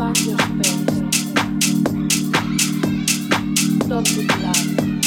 Find your space. Don't